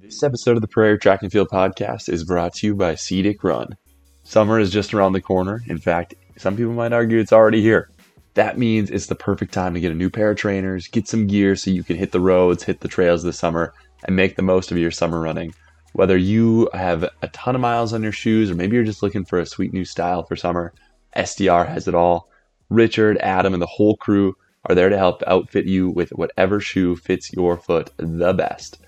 This episode of the Prairie Track and Field Podcast is brought to you by Cedic Run. Summer is just around the corner. In fact, some people might argue it's already here. That means it's the perfect time to get a new pair of trainers, get some gear so you can hit the roads, hit the trails this summer, and make the most of your summer running. Whether you have a ton of miles on your shoes or maybe you're just looking for a sweet new style for summer, SDR has it all. Richard, Adam, and the whole crew are there to help outfit you with whatever shoe fits your foot the best.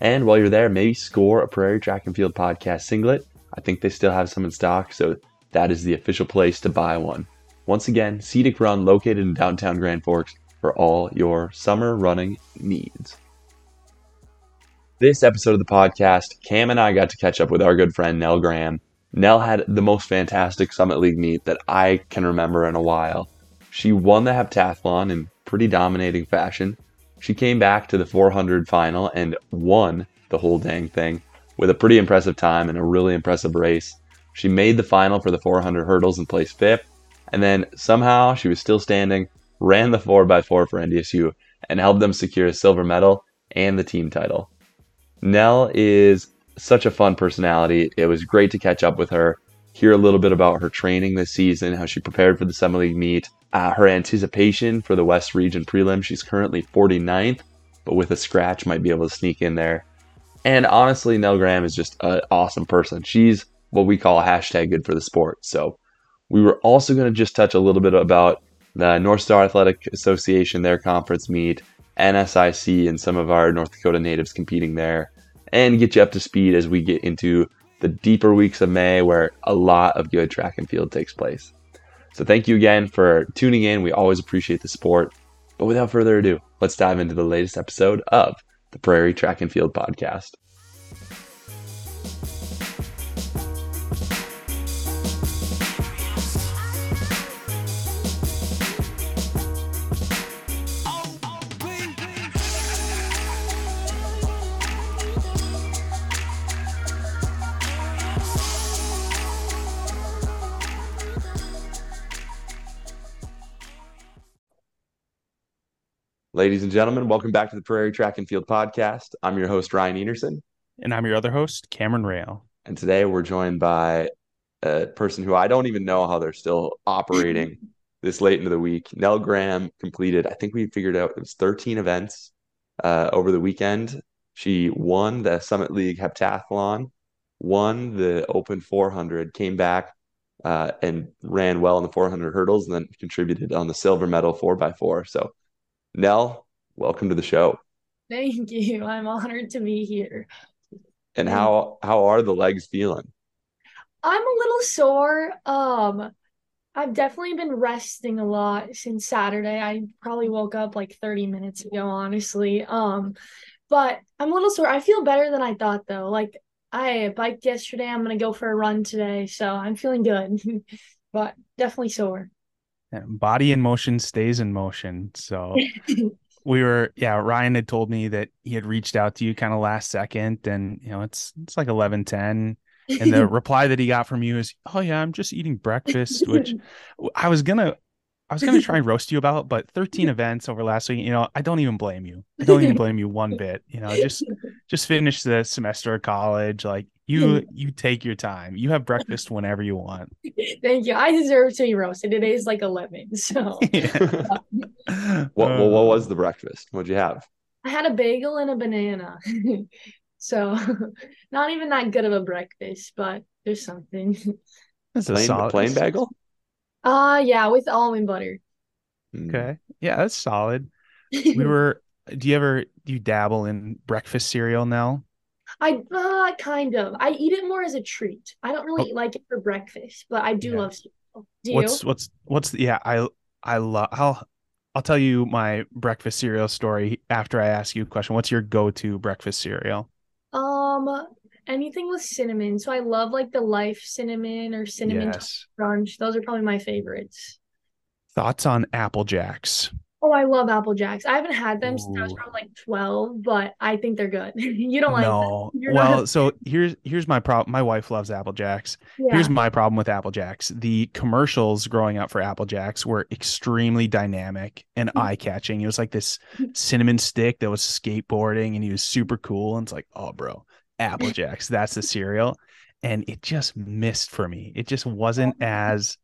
And while you're there, maybe score a Prairie Track and Field podcast singlet. I think they still have some in stock, so that is the official place to buy one. Once again, Cedic Run located in downtown Grand Forks for all your summer running needs. This episode of the podcast, Cam and I got to catch up with our good friend Nell Graham. Nell had the most fantastic Summit League meet that I can remember in a while. She won the heptathlon in pretty dominating fashion. She came back to the 400 final and won the whole dang thing with a pretty impressive time and a really impressive race. She made the final for the 400 hurdles and placed fifth, and then somehow she was still standing, ran the 4x4 for NDSU, and helped them secure a silver medal and the team title. Nell is such a fun personality. It was great to catch up with her, hear a little bit about her training this season, how she prepared for the Summit League meet, uh, her anticipation for the West Region prelim. She's currently 49th, but with a scratch, might be able to sneak in there. And honestly, Nell Graham is just an awesome person. She's what we call hashtag good for the sport. So we were also going to just touch a little bit about the North Star Athletic Association, their conference meet, NSIC, and some of our North Dakota natives competing there, and get you up to speed as we get into the deeper weeks of May where a lot of good track and field takes place. So thank you again for tuning in. We always appreciate the support. But without further ado, let's dive into the latest episode of the Prairie Track and Field Podcast. Ladies and gentlemen, welcome back to the Prairie Track and Field Podcast. I'm your host, Ryan Enerson. And I'm your other host, Cameron Rail. And today we're joined by a person who I don't even know how they're still operating this late into the week. Nell Graham completed, I think we figured out it was 13 events uh, over the weekend. She won the Summit League heptathlon, won the Open 400, came back uh, and ran well in the 400 hurdles, and then contributed on the silver medal 4x4. So Nell, welcome to the show. Thank you. I'm honored to be here. And how how are the legs feeling? I'm a little sore. Um I've definitely been resting a lot since Saturday. I probably woke up like 30 minutes ago, honestly. Um but I'm a little sore. I feel better than I thought though. Like I biked yesterday. I'm going to go for a run today, so I'm feeling good. but definitely sore body in motion stays in motion. So we were, yeah, Ryan had told me that he had reached out to you kind of last second and, you know, it's, it's like 11, 10. And the reply that he got from you is, oh yeah, I'm just eating breakfast, which I was going to, I was gonna try and roast you about, but 13 events over last week, you know, I don't even blame you. I don't even blame you one bit. You know, just just finish the semester of college. Like you you take your time. You have breakfast whenever you want. Thank you. I deserve to be roasted. Today is like 11. So what, uh, what was the breakfast? What'd you have? I had a bagel and a banana. so not even that good of a breakfast, but there's something. That's a plain, solid plain bagel? Uh yeah, with almond butter. Hmm. Okay. Yeah, that's solid. We were do you ever do you dabble in breakfast cereal now? I uh, kind of. I eat it more as a treat. I don't really oh. like it for breakfast, but I do yeah. love cereal. Do what's you? what's what's the, yeah, I I love I'll I'll tell you my breakfast cereal story after I ask you a question. What's your go-to breakfast cereal? Um anything with cinnamon. So I love like the Life cinnamon or cinnamon yes. crunch. Those are probably my favorites. Thoughts on Apple Jacks? Oh, I love Apple Jacks. I haven't had them since I was probably like 12, but I think they're good. You don't like them? No. You're not Well, so here's here's my problem. My wife loves Apple Jacks. yeah. Here's my problem with Apple Jacks. The commercials growing up for Apple Jacks were extremely dynamic and Mhm. eye-catching. It was like this cinnamon stick that was skateboarding and he was super cool. And it's like, oh bro, Apple Jacks, that's the cereal. And it just missed for me. It just wasn't as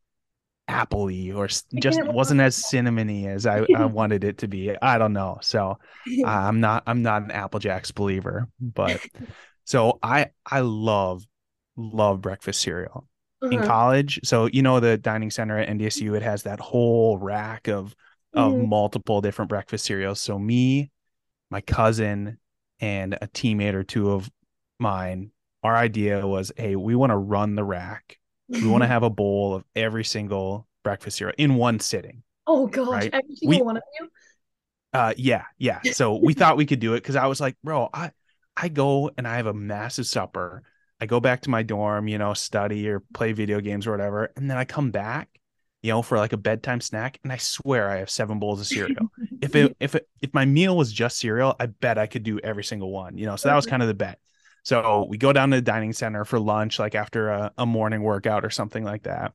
appley or just wasn't as cinnamony as I, I wanted it to be. I don't know. So I'm not I'm not an Apple Jacks believer, but so I I love love breakfast cereal in Uh-huh. college. So you know the dining center at NDSU, it has that whole rack of of Mhm. multiple different breakfast cereals. So me, my cousin, and a teammate or two of mine, our idea was, hey, we want to run the rack. We want to have a bowl of every single breakfast cereal in one sitting. Oh gosh, right? every single We- one of you. Uh yeah, yeah. So we thought we could do it because I was like, bro, I I go and I have a massive supper. I go back to my dorm, you know, study or play video games or whatever, and then I come back, you know, for like a bedtime snack, and I swear I have seven bowls of cereal. if it if it if my meal was just cereal, I bet I could do every single one, you know. So that was kind of the bet. So we go down to the dining center for lunch, like after a, a morning workout or something like that.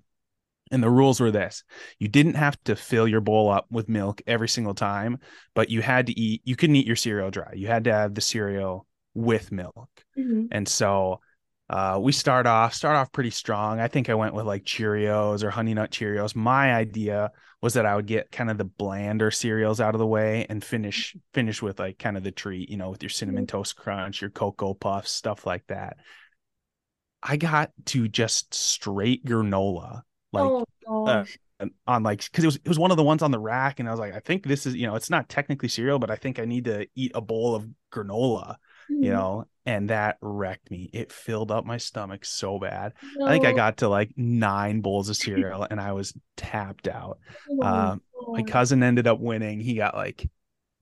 And the rules were this you didn't have to fill your bowl up with milk every single time, but you had to eat, you couldn't eat your cereal dry. You had to have the cereal with milk. Mhm. And so uh, we start off, start off pretty strong. I think I went with like Cheerios or Honey Nut Cheerios. My idea was that I would get kind of the blander cereals out of the way and finish finish with like kind of the treat, you know, with your cinnamon toast crunch, your cocoa puffs, stuff like that. I got to just straight granola, like oh gosh. on like because it was it was one of the ones on the rack, and I was like, I think this is you know, it's not technically cereal, but I think I need to eat a bowl of granola, you Mhm. know, and that wrecked me. It filled up my stomach so bad. I think I got to like nine bowls of cereal, and I was tapped out. Oh my Um, my cousin ended up winning. He got like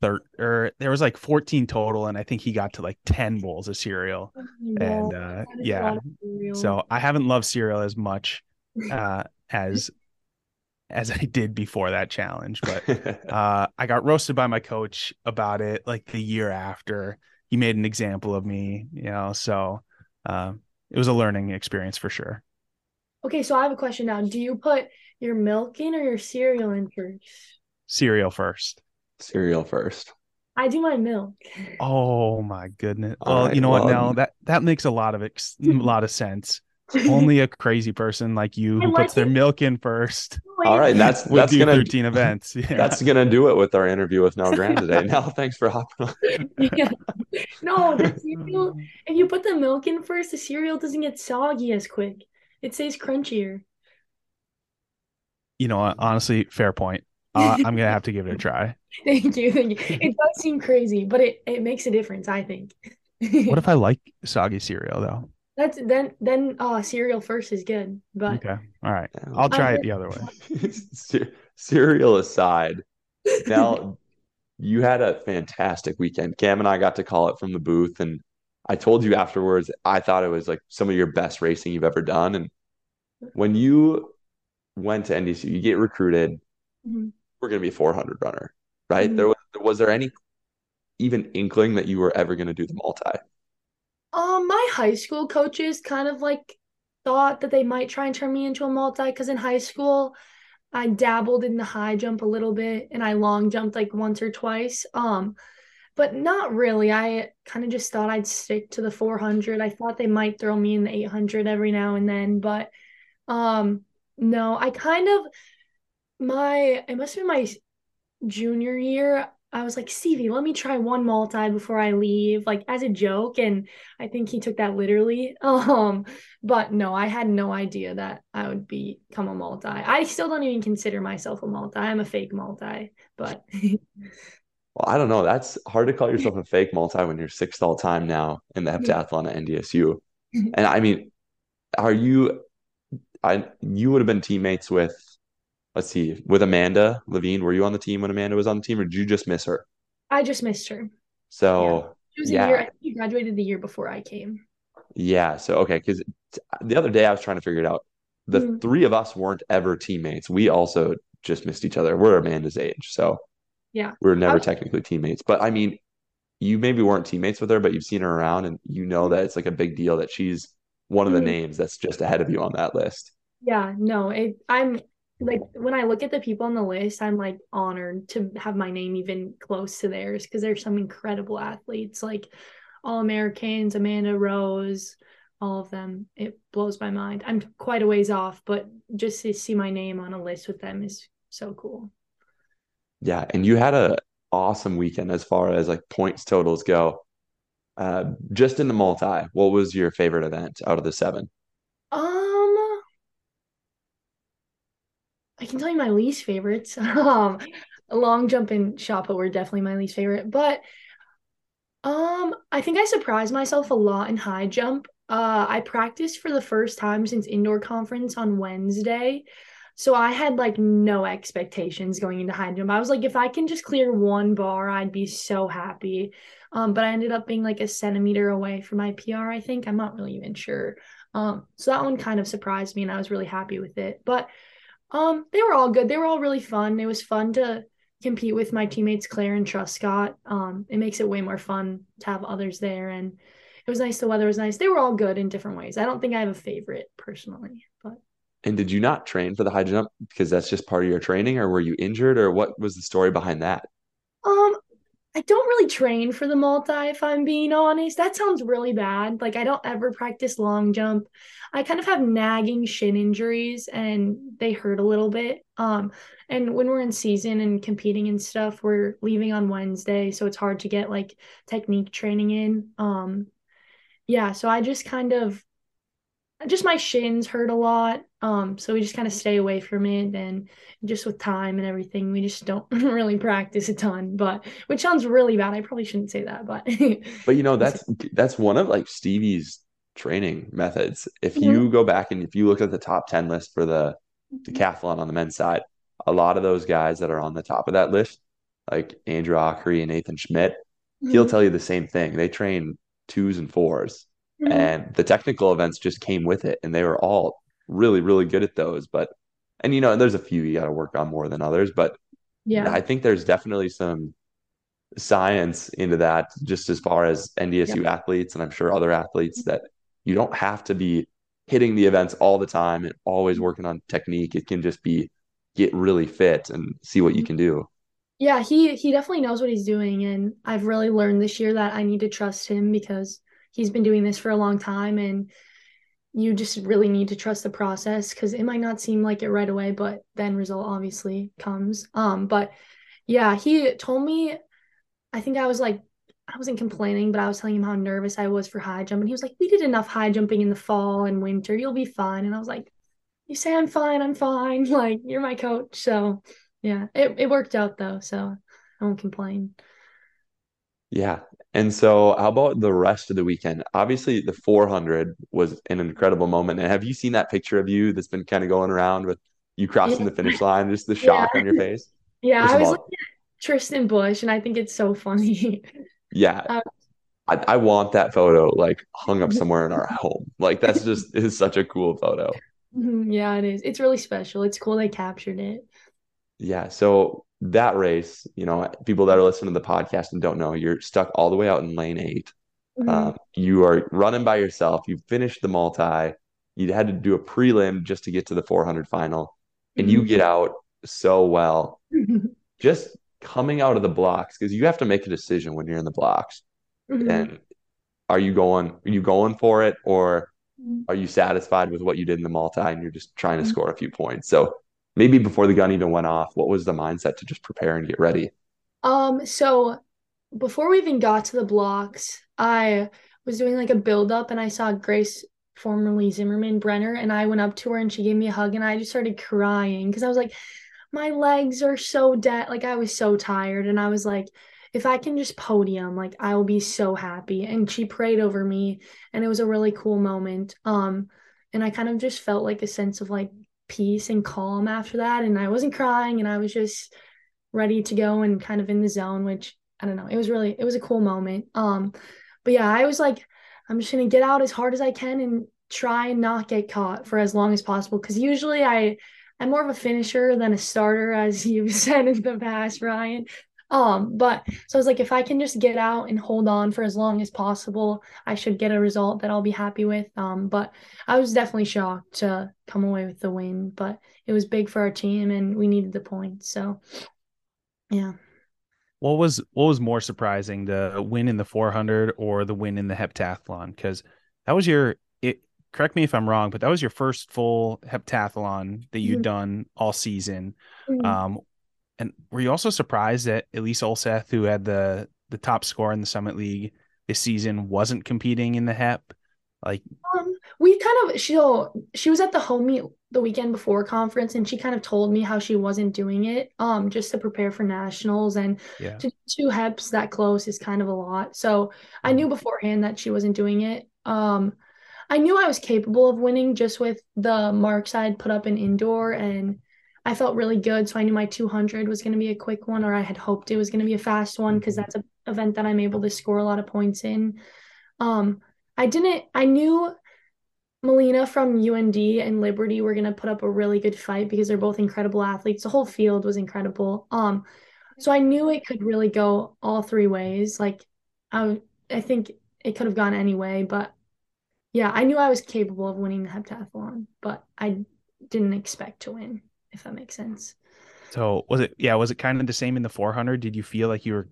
third or there was like 14 total, and I think he got to like 10 bowls of cereal. Oh And uh That is a yeah, cereal. so I haven't loved cereal as much uh as as I did before that challenge, but uh I got roasted by my coach about it like the year after. He made an example of me, you know, so um it was a learning experience for sure. Okay, so I have a question now. Do you put your milk in or your cereal in first? Cereal first. Cereal first. I do my milk. Oh my goodness. All Well, right, you know what, now That that makes a lot of ex- a lot of sense. Only a crazy person like you who puts their milk in first All right, that's that's gonna 13 events. Yeah. that's gonna do it with our interview with Nell Graham today. Nell, thanks for hopping on. Yeah. No, the cereal, if you put the milk in first, the cereal doesn't get soggy as quick. It stays crunchier. you know, honestly, fair point. Uh, I'm gonna have to give it a try. Thank you, thank you. It does seem crazy, but it, it makes a difference, I think. What if I like soggy cereal though? That's then then uh cereal first is good, but Okay, all right, I'll try it the other way. Ce- Cereal aside, Nell, you had a fantastic weekend. Cam and I got to call it from the booth, and I told you afterwards I thought it was like some of your best racing you've ever done. And when you went to NDC, you get recruited. Mhm. We're going to be a 400 runner, right? Mhm. There was was there any even inkling that you were ever going to do the multi? Um, my high school coaches kind of like thought that they might try and turn me into a multi because in high school I dabbled in the high jump a little bit and I long jumped like once or twice. Um, but not really. I kind of just thought I'd stick to the 400. I thought they might throw me in the 800 every now and then, but um, no, I kind of my it must have been my junior year. I was like, Stevie, let me try one multi before I leave, like as a joke. And I think he took that literally. Um, but no, I had no idea that I would become a multi. I still don't even consider myself a multi. I'm a fake multi, but Well, I don't know. That's hard to call yourself a fake multi when you're sixth all time now in the heptathlon at NDSU. And I mean, are you? I you would have been teammates with, let's see, with Amanda Levine. Were you on the team when Amanda was on the team, or did you just miss her? I just missed her. So She was Yeah. a year, I think she graduated the year before I came. yeah, so okay, because the other day I was trying to figure it out. The Mhm. three of us weren't ever teammates. We also just missed each other. We're Amanda's age, so Yeah. We were never was- technically teammates, but I mean, you maybe weren't teammates with her, but you've seen her around and you know that it's like a big deal that she's one of the Mhm. names that's just ahead of you on that list. Yeah, no, it I'm like when I look at the people on the list, I'm like honored to have my name even close to theirs because there's some incredible athletes like All Americans, Amanda Rose, all of them. It blows my mind. I'm quite a ways off, but just to see my name on a list with them is so cool. Yeah, and you had a awesome weekend as far as like points totals go. Uh, just in the multi, what was your favorite event out of the seven? Um, I can tell you my least favorites. Um, long jump and shot put were definitely my least favorite, but um, I think I surprised myself a lot in high jump. Uh, I practiced for the first time since indoor conference on Wednesday. So I had like no expectations going into high jump. I was like, if I can just clear one bar, I'd be so happy. Um, but I ended up being like a centimeter away from my PR, I think. I'm not really even sure. Um, so that one kind of surprised me and I was really happy with it. But um, they were all good. They were all really fun. It was fun to compete with my teammates Claire and Truscott. Um, it makes it way more fun to have others there, and it was nice. The weather was nice. They were all good in different ways. I don't think I have a favorite personally, but And did you not train for the high jump because that's just part of your training, or were you injured, or what was the story behind that? I don't really train for the multi, if I'm being honest. That sounds really bad. Like I don't ever practice long jump. I kind of have nagging shin injuries and they hurt a little bit. Um, and when we're in season and competing and stuff, we're leaving on Wednesday, so it's hard to get like technique training in. Um, yeah, so I just kind of just my shins hurt a lot. Um, so we just kind of stay away from it and just with time and everything, we just don't really practice a ton, but which sounds really bad. I probably shouldn't say that, but But you know, that's that's one of like Stevie's training methods. If Mhm. you go back and if you look at the top 10 list for the decathlon on the men's side, a lot of those guys that are on the top of that list, like Andrew Ockery and Nathan Schmidt, he'll Mhm. tell you the same thing. They train twos and fours, Mhm. and the technical events just came with it, and they were all really, really good at those. But, and you know, there's a few you got to work on more than others, but yeah. I think there's definitely some science into that, just as far as NDSU athletes, and I'm sure other athletes mm-hmm. that you don't have to be hitting the events all the time and always mm-hmm. working on technique. It can just be get really fit and see what you mm-hmm. can do. Yeah, he he definitely knows what he's doing, and I've really learned this year that I need to trust him because he's been doing this for a long time, and you just really need to trust the process because it might not seem like it right away, but the end result obviously comes. Um, but yeah, he told me, I think I was like, I wasn't complaining, but I was telling him how nervous I was for high jump, and he was like, "We did enough high jumping in the fall and winter. You'll be fine." And I was like, "You say I'm fine, I'm fine. Like you're my coach." So yeah, it, it worked out though, so I won't complain. Yeah. And so, how about the rest of the weekend? Obviously, the 400 was an incredible moment. And have you seen that picture of you that's been kind of going around with you crossing Yeah. the finish line, just the shock Yeah. on your face? Yeah, First I was all- looking at Tristan Bush, and I think it's so funny. Yeah. Um, I, I want that photo like hung up somewhere in our home. Like, that's just is such a cool photo. Mhm, Yeah, it is. It's really special. It's cool they captured it. Yeah. So, that race, you know, people that are listening to the podcast and don't know, you're stuck all the way out in lane eight. Mhm. Um, you are running by yourself. You finished the multi. You had to do a prelim just to get to the 400 final, and you Mhm. get out so well. Just coming out of the blocks because you have to make a decision when you're in the blocks. Mhm. And are you going? Are you going for it, or Mhm. are you satisfied with what you did in the multi and you're just trying to Mhm. score a few points? So maybe before the gun even went off, what was the mindset to just prepare and get ready? Um, so before we even got to the blocks, I was doing like a build up and I saw Grace, formerly Zimmerman Brenner, and I went up to her and she gave me a hug and I just started crying because I was like, my legs are so dead. Like I was so tired and I was like, if I can just podium, like I will be so happy. And she prayed over me and it was a really cool moment. Um, and I kind of just felt like a sense of like peace and calm after that. And I wasn't crying and I was just ready to go and kind of in the zone, which I don't know. It was really it was a cool moment. Um, but yeah, I was like, I'm just gonna get out as hard as I can and try and not get caught for as long as possible. Because usually I I'm more of a finisher than a starter, as you've said in the past, Ryan. Um, but so I was like, if I can just get out and hold on for as long as possible, I should get a result that I'll be happy with. Um, but I was definitely shocked to come away with the win, but it was big for our team and we needed the points. So yeah. What was what was more surprising, the win in the 400 or the win in the heptathlon? Because that was your it. Correct me if I'm wrong, but that was your first full heptathlon that you had mm-hmm. done all season. Mm-hmm. Um, and were you also surprised that Elise Olseth, who had the the top score in the Summit League this season, wasn't competing in the HEP? Like, um, we kind of she she was at the home meet the weekend before conference and she kind of told me how she wasn't doing it um just to prepare for nationals and yeah. to two heps that close is kind of a lot so i knew mm-hmm. beforehand that she wasn't doing it um i knew i was capable of winning just with the marks i'd put up in indoor and i felt really good so i knew my 200 was going to be a quick one or i had hoped it was going to be a fast one because mm-hmm. that's an event that i'm able to score a lot of points in um i didn't i knew Melina from UND and Liberty were gonna put up a really good fight because they're both incredible athletes. The whole field was incredible. Um, so I knew it could really go all three ways. Like, I I think it could have gone any way, but yeah, I knew I was capable of winning the heptathlon, but I didn't expect to win. If that makes sense. So was it? Yeah, was it kind of the same in the 400? Did you feel like you were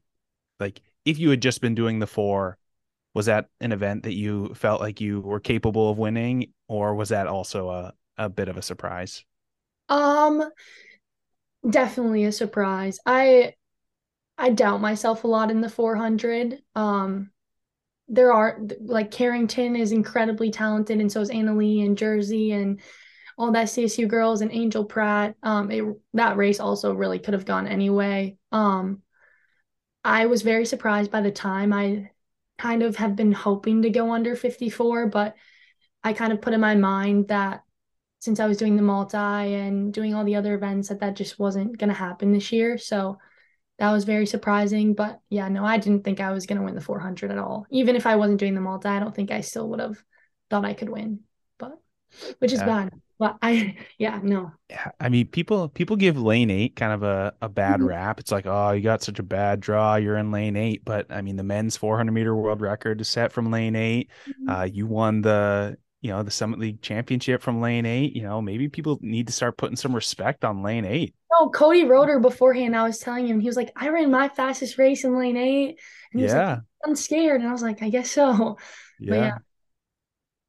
like if you had just been doing the four was that an event that you felt like you were capable of winning or was that also a, a bit of a surprise um definitely a surprise i i doubt myself a lot in the 400 um there are like carrington is incredibly talented and so is anna lee and jersey and all that csu girls and angel pratt um it, that race also really could have gone anyway um i was very surprised by the time i kind of have been hoping to go under 54, but I kind of put in my mind that since I was doing the multi and doing all the other events that that just wasn't going to happen this year. So that was very surprising, but yeah, no, I didn't think I was going to win the 400 at all. Even if I wasn't doing the multi, I don't think I still would have thought I could win, but which is yeah. bad. But I, yeah, no. Yeah, I mean, people people give lane eight kind of a, a bad mm-hmm. rap. It's like, oh, you got such a bad draw. You're in lane eight, but I mean, the men's 400 meter world record is set from lane 8 mm-hmm. Uh, you won the you know the Summit League championship from lane eight. You know, maybe people need to start putting some respect on lane eight. No, Cody Roder beforehand, I was telling him he was like, I ran my fastest race in lane eight, and he yeah. was like, I'm scared, and I was like, I guess so. Yeah. yeah.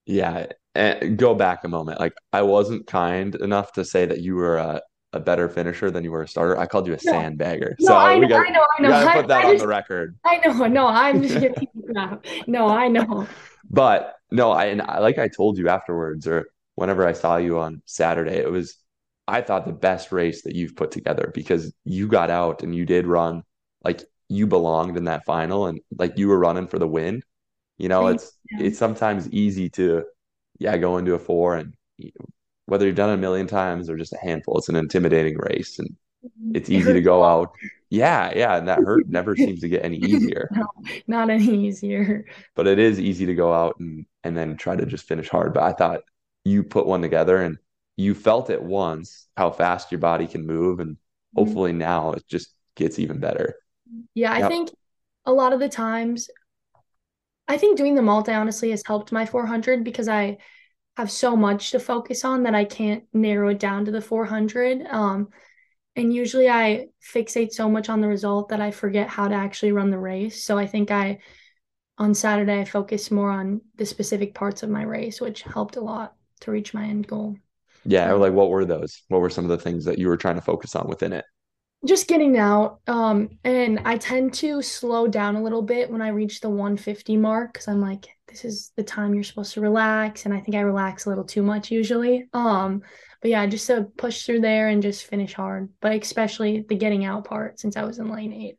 Yeah, and go back a moment. Like I wasn't kind enough to say that you were a, a better finisher than you were a starter. I called you a no. sandbagger. No, so I, we got, I know, I know. gotta put that I, on just, the record. I know, no, I'm just giving No, I know. But no, I and I, like I told you afterwards, or whenever I saw you on Saturday, it was I thought the best race that you've put together because you got out and you did run like you belonged in that final and like you were running for the win. You know, it's it's sometimes easy to yeah, go into a four and whether you've done it a million times or just a handful, it's an intimidating race and mm-hmm. it's easy to go out. Yeah, yeah, and that hurt never seems to get any easier. No, not any easier. But it is easy to go out and and then try to just finish hard. But I thought you put one together and you felt it once how fast your body can move and mm-hmm. hopefully now it just gets even better. Yeah, I yep. think a lot of the times I think doing the multi honestly has helped my 400 because I have so much to focus on that I can't narrow it down to the 400. Um, and usually I fixate so much on the result that I forget how to actually run the race. So I think I, on Saturday, I focused more on the specific parts of my race, which helped a lot to reach my end goal. Yeah. Like, what were those? What were some of the things that you were trying to focus on within it? Just getting out um and i tend to slow down a little bit when i reach the 150 mark because i'm like this is the time you're supposed to relax and i think i relax a little too much usually. Um but yeah just to push through there and just finish hard but especially the getting out part since i was in lane eight.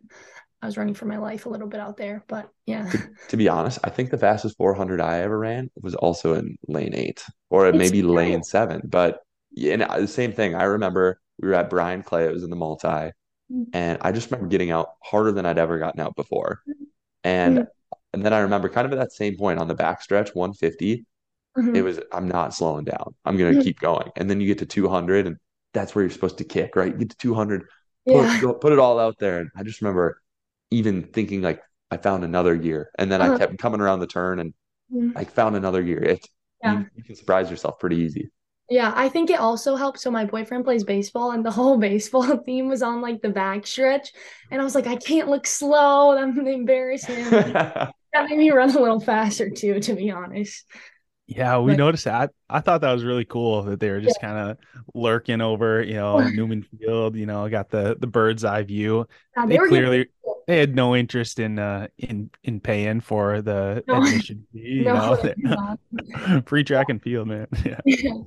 I was running for my life a little bit out there but yeah. To, to be honest i think the fastest 400 i ever ran was also in lane eight or maybe lane seven but yeah, and uh, the same thing. I remember we were at Bryan Clay. It was in the multi, mm-hmm. and I just remember getting out harder than I'd ever gotten out before. And mm-hmm. and then I remember kind of at that same point on the backstretch, 150. Mm-hmm. It was I'm not slowing down. I'm gonna mm-hmm. keep going. And then you get to 200, and that's where you're supposed to kick, right? You get to 200, Yeah. put put it all out there. And I just remember even thinking like I found another gear, and then I Uh-huh. kept coming around the turn and Mhm. I found another gear. It Yeah. you, you can surprise yourself pretty easy. Yeah, I think it also helped. So my boyfriend plays baseball, and the whole baseball theme was on like the back stretch, and I was like, I can't look slow. I'm gonna embarrass him. That made me run a little faster too, to be honest. Yeah, we But- noticed that. I, I thought that was really cool that they were just kind of lurking over, you know, Newman Field, you know, got the the bird's eye view. Yeah, They were getting- clearly they had no interest in uh in in paying for the No. admission fee, you No, know. they did not. Free track and field, man. Yeah.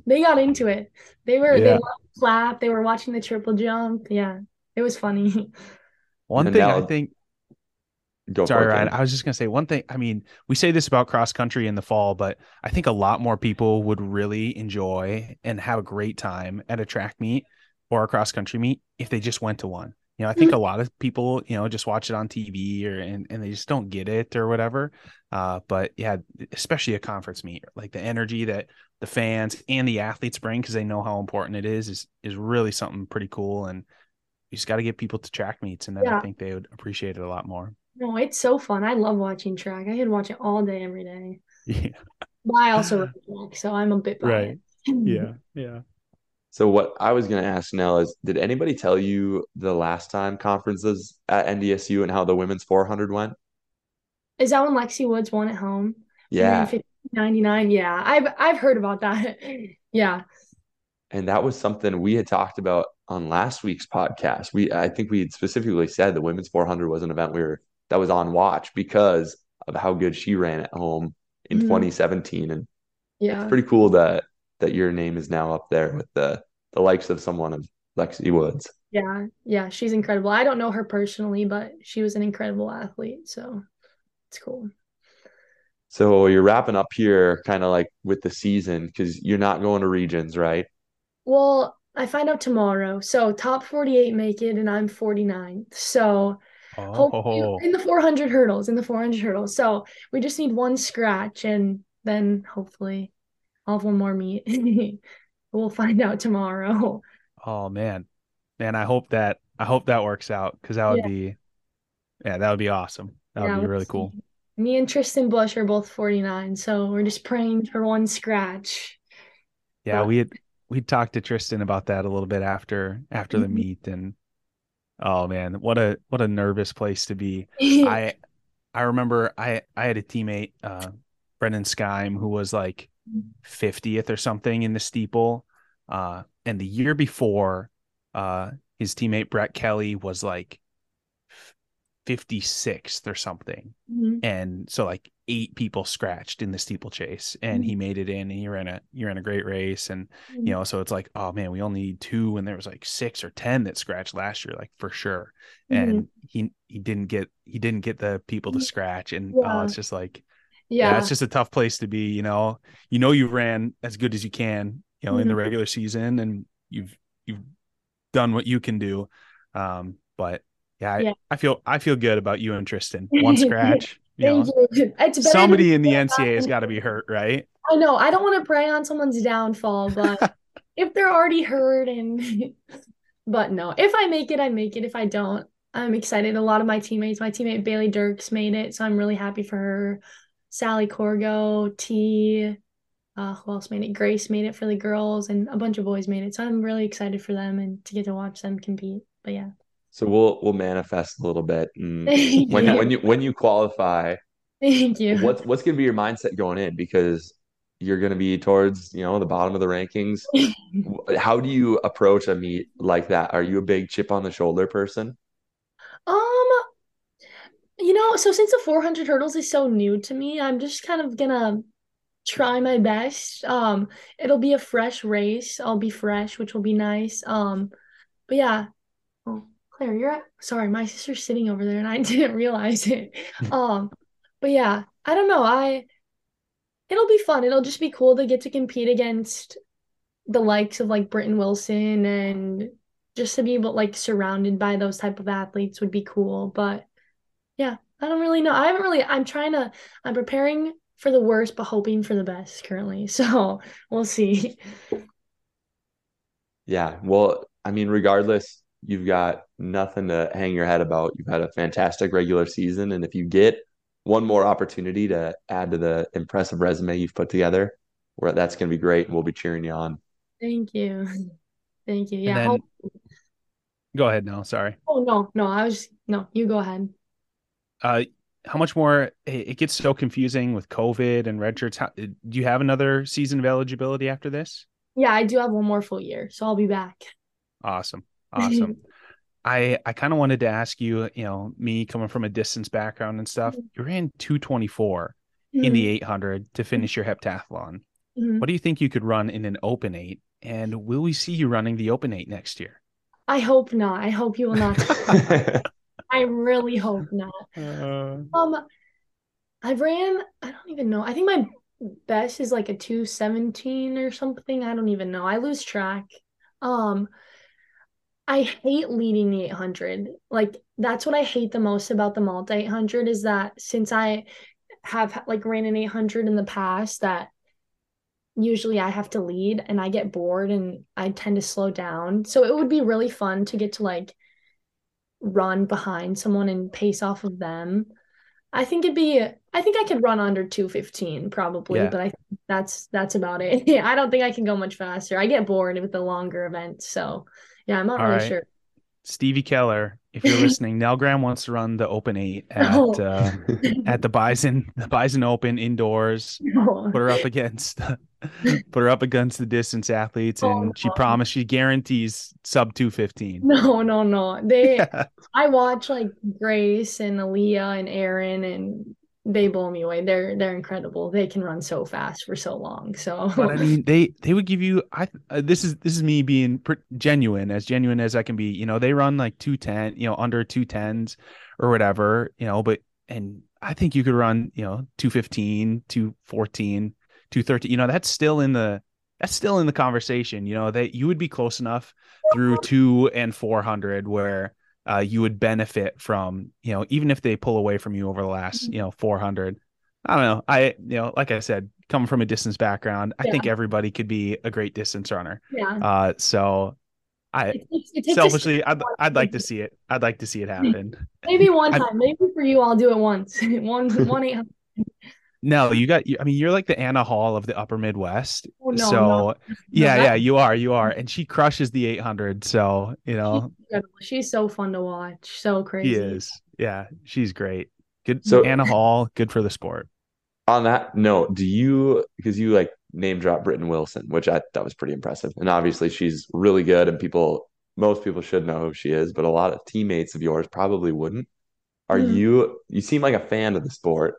they got into it. They were they Yeah. loved to clap. They were watching the triple jump. Yeah, it was funny. One And thing I think Go Sorry, Ryan. I was just gonna say one thing. I mean, we say this about cross country in the fall, but I think a lot more people would really enjoy and have a great time at a track meet or a cross country meet if they just went to one. You know, I think a lot of people, you know, just watch it on TV or and, and they just don't get it or whatever. Uh, but yeah, especially a conference meet, like the energy that the fans and the athletes bring because they know how important it is is is really something pretty cool. And you just got to get people to track meets, and then I think they would appreciate it a lot more. No, it's so fun. I love watching track. I could watch it all day, every day. Yeah. But I also run track, so I'm a bit Right. Yeah, yeah. So what I was gonna ask Nell is, did anybody tell you the last time conferences at NDSU and how the women's 400 went? Is that when Lexi Woods won at home? Yeah, 99. Yeah, I've I've heard about that. Yeah. and that was something we had talked about on last week's podcast. We I think we had specifically said the women's 400 was an event we were that was on watch because of how good she ran at home in Mhm. 2017, and Yeah. it's pretty cool that that your name is now up there with the the likes of someone of Lexi Woods. Yeah. Yeah. She's incredible. I don't know her personally, but she was an incredible athlete. So it's cool. So you're wrapping up here, kind of like with the season, because you're not going to regions, right? Well, I find out tomorrow. So top 48 make it, and I'm 49. So hopefully Oh, in the 400 hurdles, in the 400 hurdles. So we just need one scratch, and then hopefully I'll have one more meet. We'll find out tomorrow. oh man, man. I hope that I hope that works out because that would Yeah. be, yeah, that would be awesome. That Yeah, would be really cool. Me and Tristan Bush are both 49, so we're just praying for one scratch. Yeah, But- we had we talked to Tristan about that a little bit after after the Mhm. meet, and oh man, what a what a nervous place to be. I I remember I I had a teammate, uh, Brendan Skyme, who was like 50th or something in the steeple. Uh, and the year before, uh, his teammate Brett Kelly was like 56th or something. Mhm. And so like eight people scratched in the steeplechase and he made it in and he ran a you ran a great race. And you know, so it's like, oh man, we only need two and there was like six or ten that scratched last year, like for sure. And he he didn't get he didn't get the people to scratch. And oh, it's just like yeah, it's just a tough place to be. You know, you know you ran as good as you can, you know, in the Mhm. regular season, and you've you've done what you can do. Um, but yeah, I, Yeah. I feel I feel good about you and Tristan. One scratch, you know, you. Somebody in the NCAA has got to be hurt, right? I know. I don't want to prey on someone's downfall, but if they're already hurt and but no, if I make it, I make it. If I don't, I'm excited. A lot of my teammates, my teammate Bailey Dirks made it, so I'm really happy for her. Sally Corgo, T, uh, who else made it? Grace made it for the girls, and a bunch of boys made it. So I'm really excited for them and to get to watch them compete. But yeah. So we'll we'll manifest a little bit. When you. when you when you qualify, Thank you. what's what's gonna be your mindset going in? Because you're gonna be towards, you know, the bottom of the rankings. How do you approach a meet like that? Are you a big chip on the shoulder person? Um, you know, so since the 400 hurdles is so new to me, I'm just kind of gonna try my best. Um, it'll be a fresh race. I'll be fresh, which will be nice. Um, but yeah. Oh, Claire, you're at, sorry, my sister's sitting over there and I didn't realize it. Um, but yeah, I don't know. I it'll be fun. It'll just be cool to get to compete against the likes of like Britton Wilson and just to be able like surrounded by those type of athletes would be cool. But yeah, I don't really know. I haven't really I'm trying to I'm preparing for the worst but hoping for the best currently. So we'll see. Yeah. Well, I mean, regardless, you've got nothing to hang your head about. You've had a fantastic regular season, and if you get one more opportunity to add to the impressive resume you've put together, where that's going to be great, and we'll be cheering you on. Thank you. Thank you. Yeah. then, go ahead. No, sorry. oh no, no, I was no, you go ahead. Uh, how much more? It it gets so confusing with COVID and red shirts. How, do you have another season of eligibility after this? Yeah, I do have one more full year, so I'll be back. Awesome. Awesome. I I kind of wanted to ask you, you know, me coming from a distance background and stuff, you ran 224 in the 800 to finish your heptathlon. Mhm. What do you think you could run in an open 8 and will we see you running the open 8 next year? I hope not. I hope you will not. I really hope not. Um, I ran, I don't even know. I think my best is like a 217 or something. I don't even know. I lose track. Um, I hate leading the 800. Like that's what I hate the most about the multi 800 is that since I have like ran an 800 in the past that usually I have to lead and I get bored and I tend to slow down. So it would be really fun to get to like run behind someone and pace off of them. I think it'd be I think I could run under 215 probably, Yeah. but I think that's that's about it. Yeah, I don't think I can go much faster. I get bored with the longer events. So yeah, I'm not All really right. sure. Stevie Keller, if you're listening, Nell Graham wants to run the open 8 at Oh. uh, at the Bison the Bison Open indoors. put her up against put her up against the distance athletes Oh, and she no. promised she guarantees sub 215 No, no, no. They I watch like Grace and Aaliyah and Aaron and they blow me away. They're they're incredible. They can run so fast for so long. So but i mean they they would give you i uh, this is this is me being pr- genuine as genuine as i can be you know they run like 210 you know under 210s or whatever you know but and i think you could run you know 215 214 213 you know that's still in the that's still in the conversation you know that you would be close enough through two and 400 where uh, you would benefit from you know even if they pull away from you over the last you know 400 i don't know i you know like i said coming from a distance background i Yeah. think everybody could be a great distance runner yeah. uh so i It takes, it takes selfishly I'd, I'd like to see it i'd like to see it happen Maybe one I- time. Maybe for you, I'll do it once. one one eight hundred. No you got i mean you're like the anna hall of the upper midwest Oh, no, so no. yeah that- yeah you are you are and she crushes the 800 so you know Incredible. She's so fun to watch. So crazy. He is. Yeah, she's great. Good. So- So Anna Hall, good for the sport. On that note, do you because you like name drop Britton Wilson, which I thought was pretty impressive, and obviously she's really good, and people most people should know who she is, but a lot of teammates of yours probably wouldn't. Are Mhm. you you seem like a fan of the sport?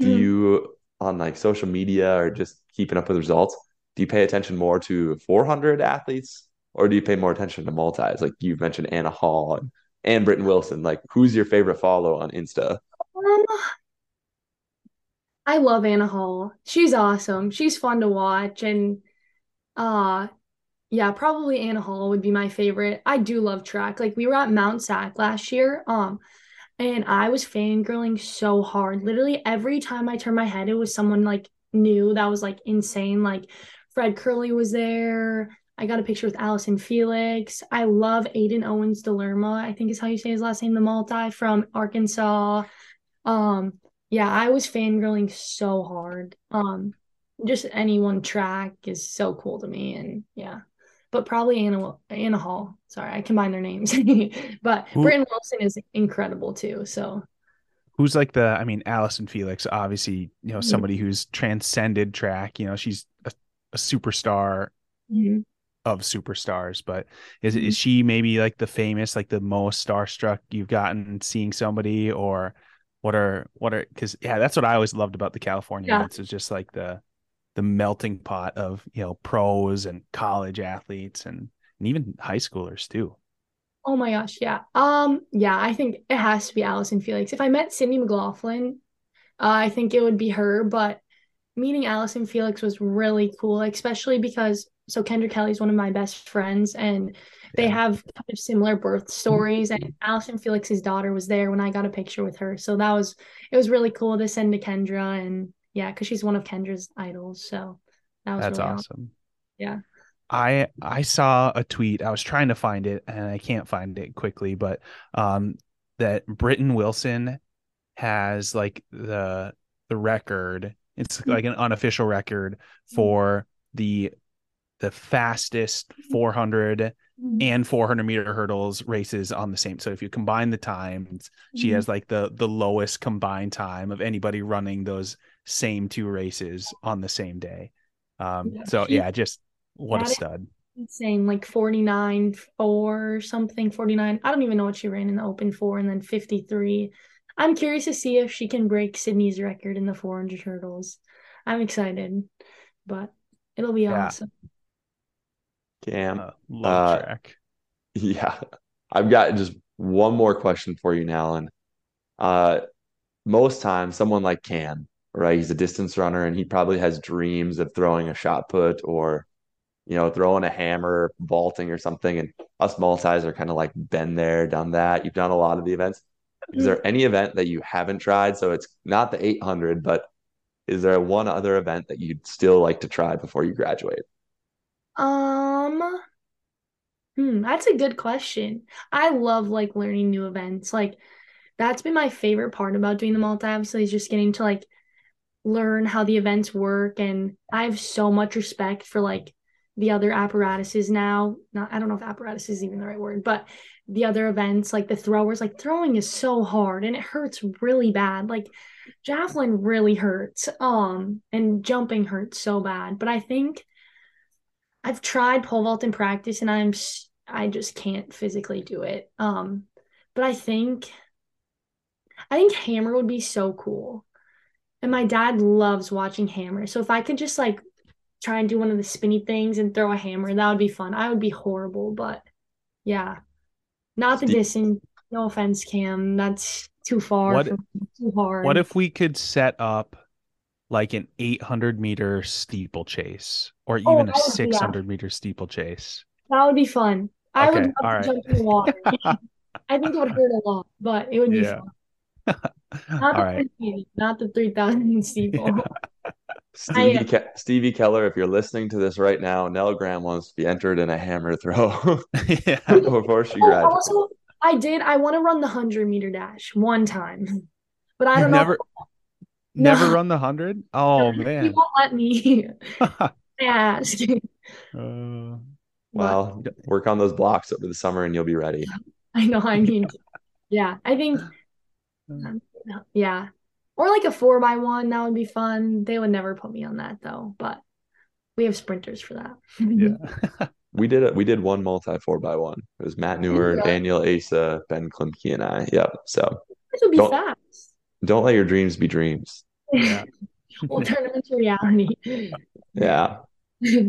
Do Mhm. you on like social media or just keeping up with results? Do you pay attention more to 400 athletes, or do you pay more attention to multis? Like you've mentioned Anna Hall and, and Britton Wilson. Like who's your favorite follow on Insta? Um, I love Anna Hall. She's awesome. She's fun to watch and uh yeah, probably Anna Hall would be my favorite. I do love track. Like we were at Mount Sac last year, um, and I was fangirling so hard. Literally every time I turned my head, it was someone like new that was like insane. Like Fred Kerley was there. I got a picture with Allison Felix. I love Ayden Owens-Delerme, I think is how you say his last name, the multi from Arkansas. Um, yeah, I was fangirling so hard. Um, just anyone track is so cool to me, and yeah, but probably Anna Anna Hall. Sorry, I combined their names, but Who- Britton Wilson is incredible too. So Who's like the? I mean, Allison Felix, obviously, you know, somebody who's transcended track. You know, she's a, a superstar mhm. of superstars. But is Mhm. is she maybe like the famous, like the most starstruck you've gotten seeing somebody, or what are what are? Because yeah, that's what I always loved about the California Yeah. events. Is just like the the melting pot of you know pros and college athletes and and even high schoolers too. Oh my gosh, yeah. Um, yeah, I think it has to be Allison Felix. If I met Sydney McLaughlin, uh, I think it would be her, but meeting Allison Felix was really cool, especially because so Kendra Kelly's one of my best friends and they Yeah. have kind of similar birth stories and Allison Felix's daughter was there when I got a picture with her. So that was it was really cool to send to Kendra and yeah, because she's one of Kendra's idols. So that was That's really awesome. Yeah. I I saw a tweet. I was trying to find it and I can't find it quickly, but um that Britton Wilson has like the the record. It's mm. like an unofficial record mm. for the the fastest mm. 400 mm-hmm. and 400 meter hurdles races on the same. So if you combine the times, she mm-hmm. has like the the lowest combined time of anybody running those same two races on the same day. Um, Yeah, so yeah, just what a stud. insane, like 49 or something, 49. I don't even know what she ran in the open for, and then 53. I'm curious to see if she can break Sydney's record in the 400 hurdles. I'm excited, but it'll be Yeah. awesome. Cam. Uh, love Uh, track. Yeah. I've got just one more question for you, Nalin. Uh, most times, someone like Cam, right? He's a distance runner and he probably has dreams of throwing a shot put or, you know, throwing a hammer, vaulting or something. And us multis are kind of like been there, done that. You've done a lot of the events. Is there any event that you haven't tried? So it's not the 800, but is there one other event that you'd still like to try before you graduate? Um, hmm, that's a good question. I love like learning new events. Like that's been my favorite part about doing the multi obviously is just getting to like learn how the events work and I have so much respect for like the other apparatuses now. Not I don't know if apparatus is even the right word, but the other events like the throwers like throwing is so hard and it hurts really bad. Like javelin really hurts. Um and jumping hurts so bad. But I think I've tried pole vault in practice and I'm i just can't physically do it. Um but I think I think hammer would be so cool. And my dad loves watching hammer. So if I could just like try and do one of the spinny things and throw a hammer, that would be fun. I would be horrible, but yeah. Not the distance. No offense, Cam. That's too far. What- too hard. What if we could set up like an 800 meter steeplechase or Oh, even that a would be 600 meter steeplechase? that would be fun? I would Okay, love to right. jump in the water. I think it would hurt a lot, but it would be Yeah. fun. All Not the right. 380, not the 3000 steeple. Stevie, I- Ke- Stevie Keller, if you're listening to this right now, Nell Graham wants to be entered in a hammer throw yeah. before she Oh, graduates. also, I did. I want to run the 100 meter dash one time, but I don't know. never never No. run the 100? Oh man. He won't let me ask. Uh, Well, work on those blocks over the summer and you'll be ready. I know. I mean, yeah, I think, um, yeah, or like a four by one. That would be fun. They would never put me on that though, but we have sprinters for that. yeah. We did it. We did one multi four by one. It was Matt Newer, Yeah. Daniel Asa, Ben Klimke, and I. Yep. So This would be Don't- fast. don't let your dreams be dreams. Yeah. we'll turn them into reality. Yeah.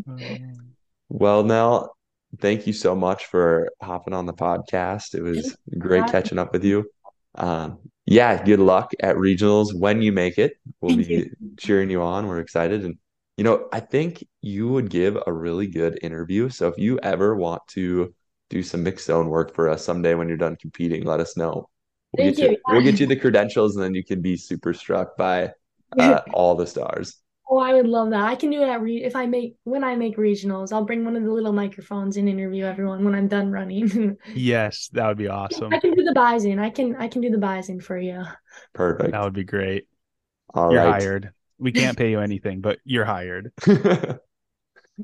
Well, Nell, thank you so much for hopping on the podcast. It was great catching up with you. Um, yeah, good luck at regionals when you make it. We'll Thank be cheering you on. We're excited. And, you know, I think you would give a really good interview. So if you ever want to do some mixed zone work for us someday when you're done competing, let us know. We'll Thank get you, you. we'll get you the credentials and then you can be super struck by uh, all the stars. Oh, I would love that. I can do that re if I make when I make regionals. I'll bring one of the little microphones and interview everyone when I'm done running. Yes, that would be awesome. I can do the bison. I can I can do the bison for you. Perfect. That would be great. All You're right. hired. We can't pay you anything, but you're hired.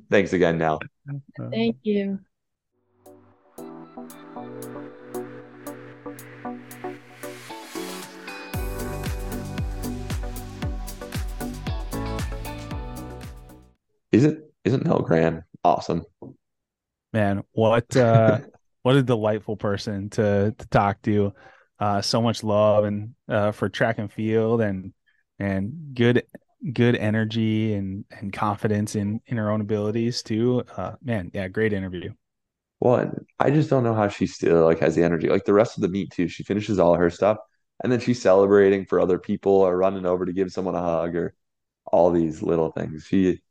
Thanks again, Nell. Uh, Thank you. Isn't isn't awesome? Man, what uh what a delightful person to to talk to. Uh so much love and uh for track and field and and good good energy and and confidence in in her own abilities too. Uh man, yeah, great interview. Well, I just don't know how she still like has the energy. Like the rest of the meet too. She finishes all her stuff and then she's celebrating for other people or running over to give someone a hug or all these little things. She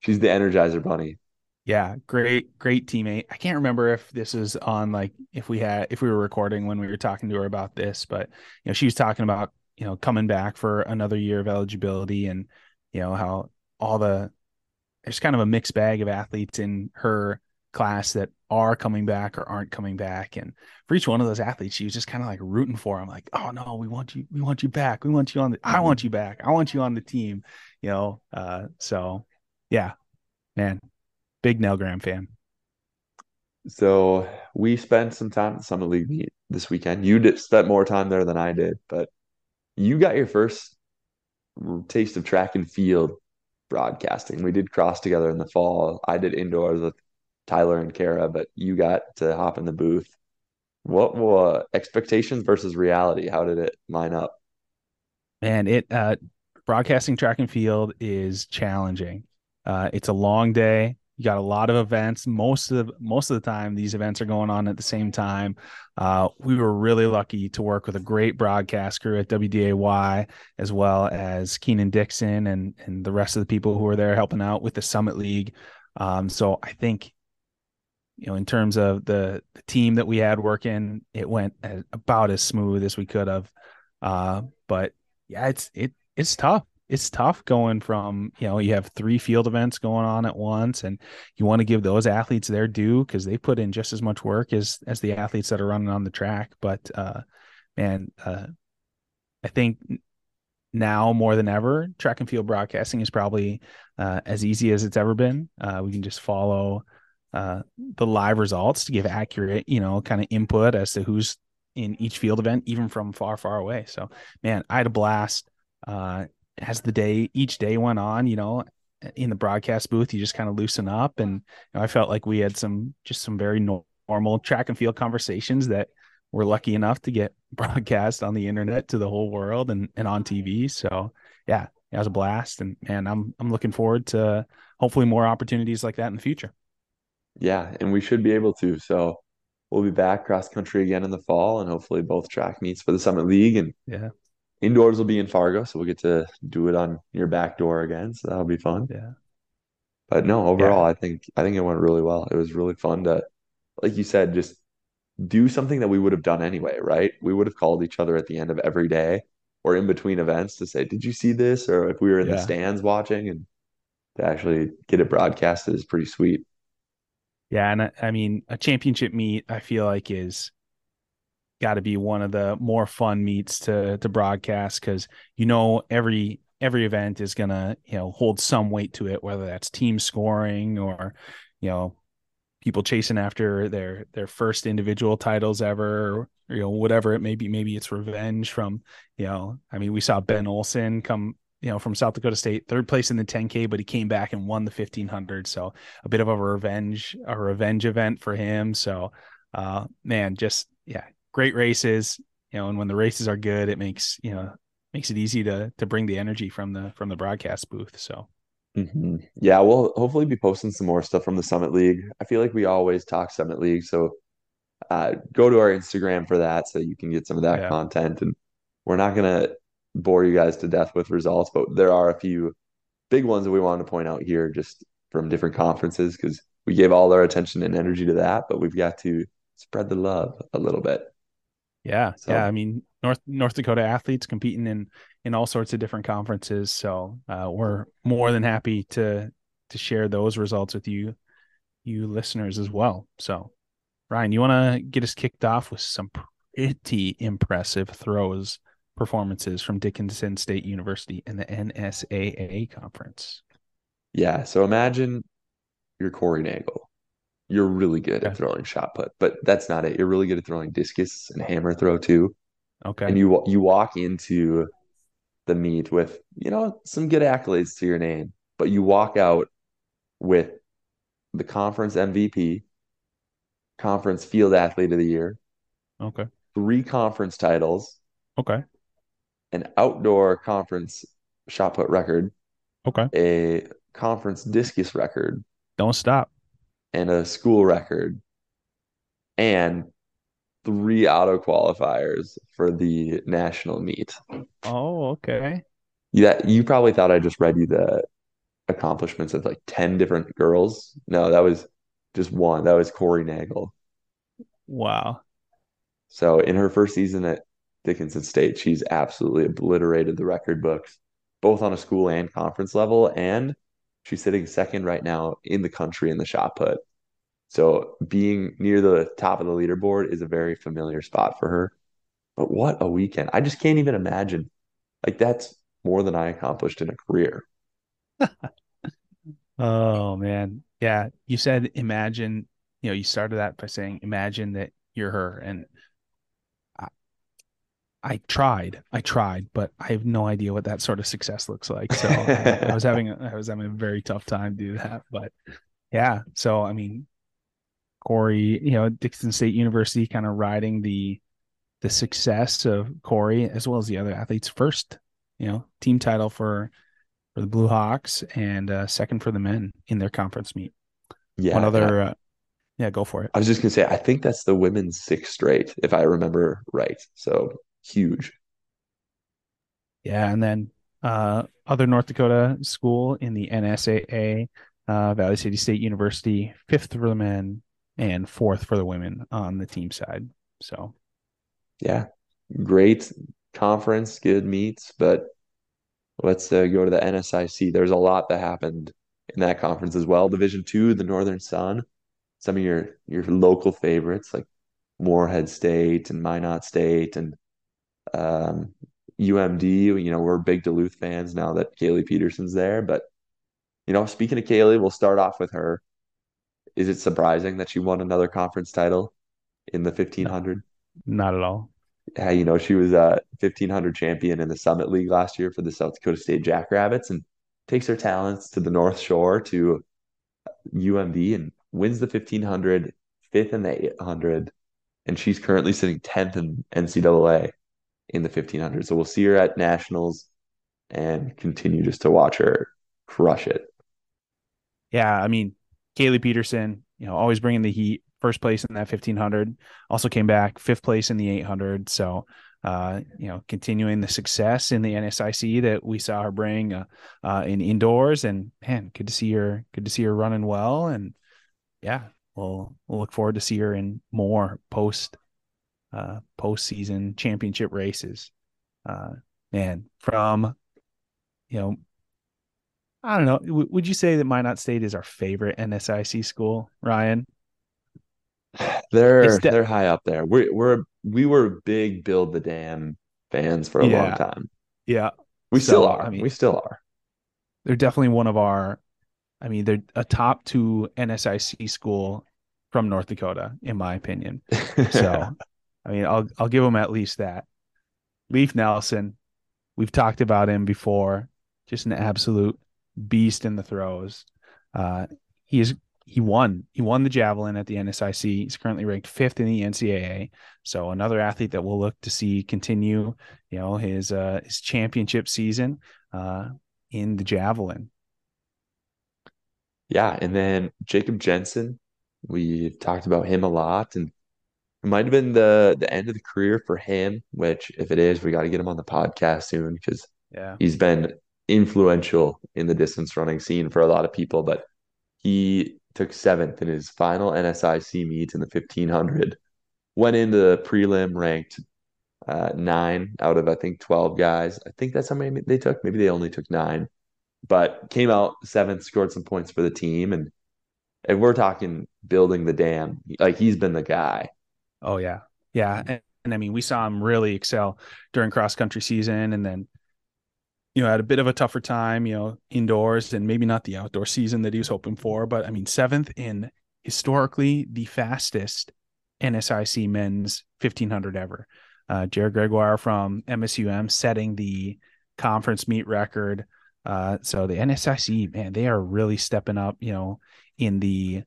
she's the energizer bunny. Yeah, great, great teammate. I can't remember if this is on like if we had if we were recording when we were talking to her about this, but you know, she was talking about, you know, coming back for another year of eligibility and you know how all the there's kind of a mixed bag of athletes in her class that are coming back or aren't coming back. And for each one of those athletes, she was just kind of like rooting for them, like, oh no, we want you, we want you back. We want you on the I want you back. I want you on the team. You know, uh, so yeah, man, big Nell Graham fan. So we spent some time at the Summit League meet this weekend. You did spent more time there than I did, but you got your first taste of track and field broadcasting. We did cross together in the fall. I did indoors with Tyler and Kara, but you got to hop in the booth. What were expectations versus reality? How did it line up? Man, it uh broadcasting track and field is challenging. Uh it's a long day. You got a lot of events. Most of the most of the time, these events are going on at the same time. Uh, we were really lucky to work with a great broadcast crew at WDAY, as well as Keenan Dixon and and the rest of the people who were there helping out with the Summit League. Um, so I think, you know, in terms of the, the team that we had working, it went about as smooth as we could have. Uh, but yeah, it's it it's tough it's tough going from you know you have three field events going on at once and you want to give those athletes their due because they put in just as much work as as the athletes that are running on the track. But uh man uh i think now more than ever track and field broadcasting is probably uh, as easy as it's ever been. Uh, we can just follow uh, the live results to give accurate you know kind of input as to who's in each field event even from far far away. So man i had a blast uh, as the day each day went on, you know, in the broadcast booth, you just kind of loosen up. And you know, I felt like we had some just some very normal track and field conversations that we're lucky enough to get broadcast on the internet to the whole world and, and on TV. So yeah, it was a blast. And man, I'm I'm looking forward to hopefully more opportunities like that in the future. Yeah, and we should be able to. So we'll be back cross country again in the fall and hopefully both track meets for the Summit League. And yeah, indoors will be in Fargo, so we'll get to do it on your back door again. So that'll be fun. Yeah. But no, overall, yeah. I think I think it went really well. It was really fun to, like you said, just do something that we would have done anyway, right? We would have called each other at the end of every day or in between events to say, "Did you see this?" Or if we were in yeah. the stands watching, and to actually get it broadcasted is pretty sweet. Yeah, and I, I mean, a championship meet, I feel like is got to be one of the more fun meets to to broadcast because you know every every event is gonna you know hold some weight to it, whether that's team scoring or you know people chasing after their their first individual titles ever or, you know whatever it may be. Maybe it's revenge from you know i mean we saw ben olson come you know from south dakota state third place in the 10k but he came back and won the 1500 so a bit of a revenge a revenge event for him. So uh man just yeah great races, you know, and when the races are good, it makes, you know, makes it easy to to bring the energy from the from the broadcast booth. So mm-hmm. yeah, we'll hopefully be posting some more stuff from the Summit League. I feel like we always talk Summit League, so uh, go to our Instagram for that so you can get some of that yeah. content. And we're not gonna bore you guys to death with results, but there are a few big ones that we wanted to point out here, just from different conferences, because we gave all our attention and energy to that, but we've got to spread the love a little bit. Yeah, so. yeah. I mean, North North Dakota athletes competing in in all sorts of different conferences. So uh, we're more than happy to to share those results with you, you listeners as well. So, Ryan, you want to get us kicked off with some pretty impressive throws performances from Dickinson State University in the NSAA conference. Yeah. So imagine you're Corey Nagel you're really good okay. at throwing shot put, but that's not it. You're really good at throwing discus and hammer throw too. Okay. And you you walk into the meet with you know some good accolades to your name, but you walk out with the conference MVP, conference field athlete of the year. Okay. Three conference titles. Okay. An outdoor conference shot put record. Okay. A conference discus record. Don't stop and a school record and three auto qualifiers for the national meet. Oh, okay. Yeah, you probably thought I just read you the accomplishments of like 10 different girls. No, that was just one. That was Corey Nagel. Wow. So in her first season at Dickinson State, she's absolutely obliterated the record books, both on a school and conference level. And She's sitting second right now in the country in the shot put. So being near the top of the leaderboard is a very familiar spot for her. But what a weekend. I just can't even imagine. Like that's more than I accomplished in a career. oh man. Yeah. You said imagine, you know, you started that by saying imagine that you're her. And I tried, I tried, but I have no idea what that sort of success looks like. So I, I was having, a, I was having a very tough time to do that. But yeah. So, I mean, Corey, you know, Dickinson State University kind of riding the the success of Corey as well as the other athletes first, you know, team title for for the Blue Hawks and uh, second for the men in their conference meet. Yeah. One other uh, yeah, go for it. I was just gonna say, I think that's the women's sixth straight, if I remember right. So huge. Yeah, and then uh, other North Dakota school in the NSAA, uh, Valley City State University, fifth for the men and fourth for the women on the team side. So, yeah, great conference, good meets, but let's uh, go to the NSIC. There's a lot that happened in that conference as well. Division two, the Northern Sun some of your your local favorites like Moorhead State and Minot State and um, UMD. You know, we're big Duluth fans now that Kaylee Peterson's there. But you know, speaking of Kaylee, we'll start off with her. Is it surprising that she won another conference title in the 1500? Not at all. Yeah, you know, she was a 1500 champion in the Summit League last year for the South Dakota State Jackrabbits and takes her talents to the North Shore to UMD and wins the 1500, fifth in the 800, and she's currently sitting 10th in NCAA in the 1500. So we'll see her at nationals and continue just to watch her crush it. Yeah, I mean, Kaylee Peterson, you know, always bringing the heat. First place in that 1500, also came back fifth place in the 800. So, uh, you know, continuing the success in the NSIC that we saw her bring uh, uh, in indoors, and man, good to see her. Good to see her running well, and yeah, we'll we'll look forward to see her in more post uh postseason championship races. Uh man, from you know I don't know. W- would you say that Minot State is our favorite NSIC school, Ryan? They're de- they're high up there. We're we're we were big build the dam fans for a yeah. long time. Yeah. We so, still are. I mean, we still are. They're definitely one of our I mean, they're a top two NSIC school from North Dakota, in my opinion. So, I mean, I'll I'll give him at least that. Leif Nelson, we've talked about him before, just an absolute beast in the throws. Uh, he is he won he won the javelin at the NSIC. He's currently ranked fifth in the NCAA. So another athlete that we'll look to see continue, you know, his uh, his championship season uh, in the javelin. Yeah, and then Jacob Jensen, we've talked about him a lot, and it might have been the the end of the career for him. Which, if it is, we got to get him on the podcast soon because yeah, he's been influential in the distance running scene for a lot of people. But he took seventh in his final NSIC meet in the fifteen hundred. Went into the prelim ranked uh, nine out of I think twelve guys. I think that's how many they took. Maybe they only took nine but came out seventh, scored some points for the team, and if we're talking building the dam, like he's been the guy. Oh yeah, yeah, and, and I mean we saw him really excel during cross country season, and then you know had a bit of a tougher time, you know, indoors and maybe not the outdoor season that he was hoping for, but I mean seventh in historically the fastest NSIC men's 1500 ever. Uh, Jared Gregoire from MSUM setting the conference meet record. Uh, so the NSIC, man, they are really stepping up, you know, in the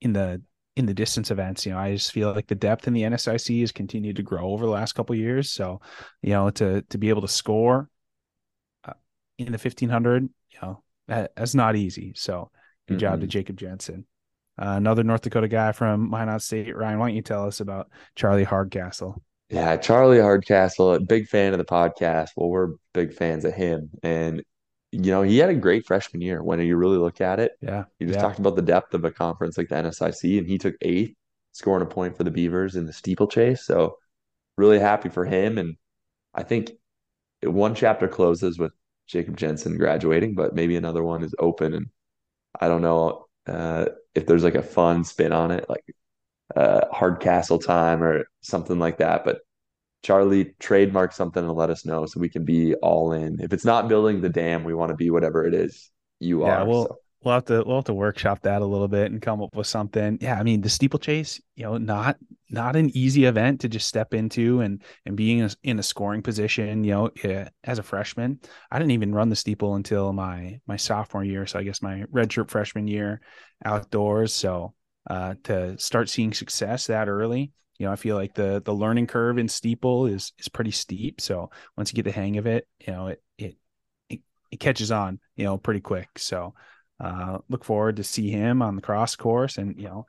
in the in the distance events. You know, I just feel like the depth in the NSIC has continued to grow over the last couple years. So, you know, to to be able to score uh, in the fifteen hundred, you know, that, that's not easy. So, good mm-hmm. job to mm-hmm. Jacob Jensen. Uh, another North Dakota guy from Minot State. Ryan, why don't you tell us about Charlie Hardcastle? Yeah, Charlie Hardcastle, a big fan of the podcast. Well, we're big fans of him, and you know, he had a great freshman year when you really look at it. Yeah. You just yeah. talked about the depth of a conference like the NSIC, and he took eighth, scoring a point for the Beavers in the steeplechase. So, really happy for him. And I think one chapter closes with Jacob Jensen graduating, but maybe another one is open. And I don't know uh, if there's like a fun spin on it, like uh, Hardcastle time or something like that. But Charlie, trademark something and let us know so we can be all in. If it's not building the dam, we want to be whatever it is you yeah, are. We'll, so. we'll have to we'll have to workshop that a little bit and come up with something. Yeah, I mean the steeplechase, you know, not not an easy event to just step into and and being in a, in a scoring position. You know, yeah, as a freshman, I didn't even run the steeple until my my sophomore year, so I guess my redshirt freshman year outdoors. So uh, to start seeing success that early, you know, I feel like the the learning curve in steeple is is pretty steep. So once you get the hang of it, you know, it it it, it catches on, you know, pretty quick. So uh, look forward to see him on the cross course, and you know,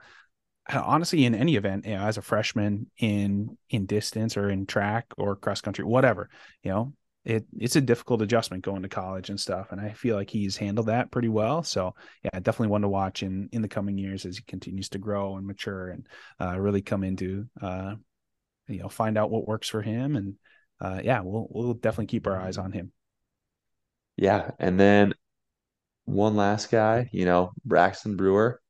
honestly, in any event, you know, as a freshman in in distance or in track or cross country, whatever, you know, it it's a difficult adjustment going to college and stuff. And I feel like he's handled that pretty well. So yeah, definitely one to watch in in the coming years as he continues to grow and mature and uh, really come into uh, you know find out what works for him. And uh, yeah, we'll we'll definitely keep our eyes on him. Yeah, and then one last guy, you know, Braxton Brewer.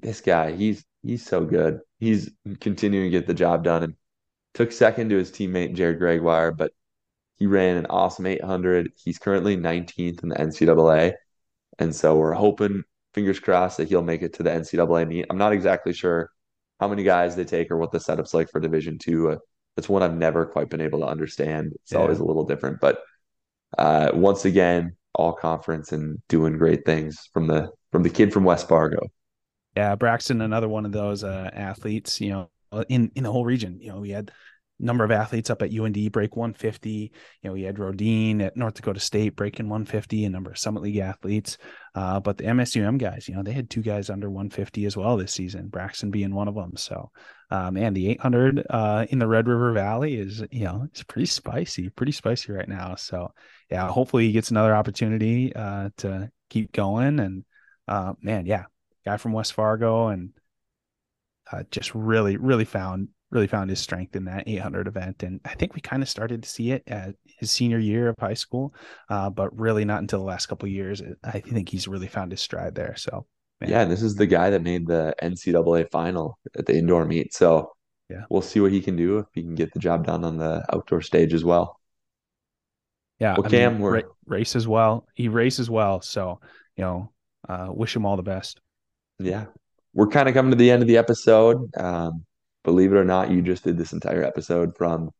This guy, he's he's so good. He's continuing to get the job done and took second to his teammate Jared Gregoire, but he ran an awesome 800. He's currently 19th in the NCAA. And so we're hoping, fingers crossed, that he'll make it to the NCAA meet. I'm not exactly sure how many guys they take or what the setup's like for Division two. Uh, that's one I've never quite been able to understand. It's yeah. always a little different. But uh, once again, all conference and doing great things from the from the kid from West Fargo. Yeah, Braxton, another one of those uh, athletes, you know, in in the whole region. You know, we had number of athletes up at UND break 150. You know, we had Rodine at North Dakota State breaking 150, a number of Summit League athletes. Uh, but the MSUM guys, you know, they had two guys under 150 as well this season, Braxton being one of them. So, um, and the 800 uh, in the Red River Valley is, you know, it's pretty spicy, pretty spicy right now. So, yeah, hopefully he gets another opportunity uh, to keep going. And uh, man, yeah, guy from West Fargo and uh, just really, really found really found his strength in that 800 event. And I think we kind of started to see it at his senior year of high school, uh, but really not until the last couple years. I think he's really found his stride there. So, man. yeah, this is the guy that made the NCAA final at the indoor meet. So, yeah, we'll see what he can do if he can get the job done on the outdoor stage as well. Yeah, well, Cam, mean, we're... race as well. He races well, so you know, uh, wish him all the best. Yeah, we're kind of coming to the end of the episode. Um, believe it or not, you just did this entire episode from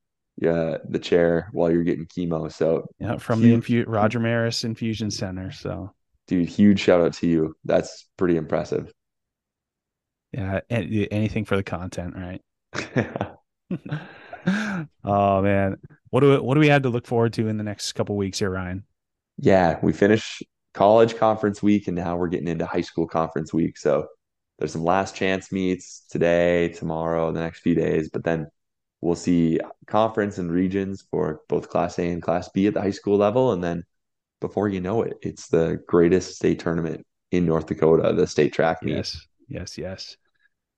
uh, the chair while you're getting chemo. So yeah, from huge, the infu- Roger Maris Infusion Center. So dude, huge shout out to you. That's pretty impressive. Yeah, anything for the content, right? oh man, what do we, what do we have to look forward to in the next couple weeks here, Ryan? Yeah, we finish college conference week, and now we're getting into high school conference week. So there's some last chance meets today, tomorrow, the next few days, but then we'll see conference and regions for both Class A and Class B at the high school level. And then before you know it, it's the greatest state tournament in North Dakota, the state track meet. Yes, yes, yes.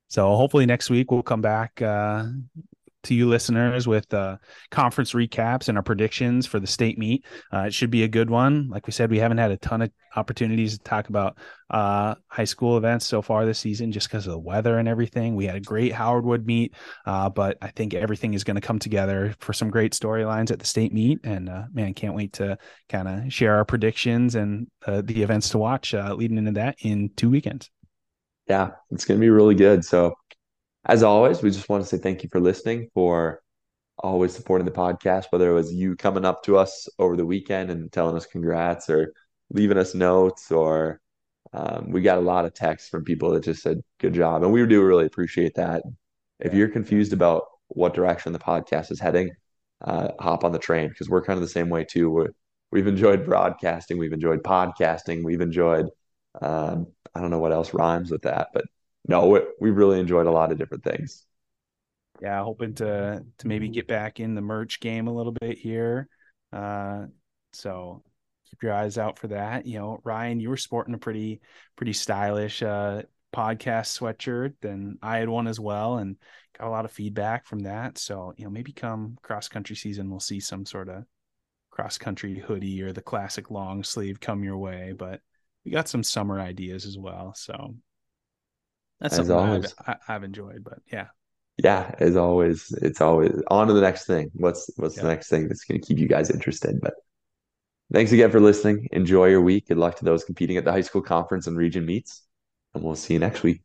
So hopefully next week we'll come back uh, to you listeners with uh, conference recaps and our predictions for the state meet. Uh, it should be a good one. Like we said, we haven't had a ton of opportunities to talk about uh, high school events so far this season just because of the weather and everything. We had a great Howard Wood meet, uh, but I think everything is going to come together for some great storylines at the state meet. And uh, man, can't wait to kind of share our predictions and uh, the events to watch leading into that in two weekends. Yeah, it's going to be really good. So as always, we just want to say thank you for listening, for always supporting the podcast, whether it was you coming up to us over the weekend and telling us congrats or leaving us notes or um, we got a lot of texts from people that just said good job. And we do really appreciate that. If you're confused about what direction the podcast is heading uh, hop on the train because we're kind of the same way too. We we've enjoyed broadcasting we've enjoyed podcasting we've enjoyed um, i don't know what else rhymes with that but no, we, we really enjoyed a lot of different things. Yeah, hoping to to maybe get back in the merch game a little bit here. Uh, so keep your eyes out for that. You know, Ryan, you were sporting a pretty pretty stylish uh, podcast sweatshirt, and I had one as well, and got a lot of feedback from that. So you know, maybe come cross country season, we'll see some sort of cross country hoodie or the classic long sleeve come your way, but we got some summer ideas as well. So that's As something I've, always. I- I've enjoyed. But yeah, Yeah, as always, it's always on to the next thing. What's what's the next thing that's going to keep you guys interested? But thanks again for listening. Enjoy your week. Good luck to those competing at the high school conference and region meets, and we'll see you next week.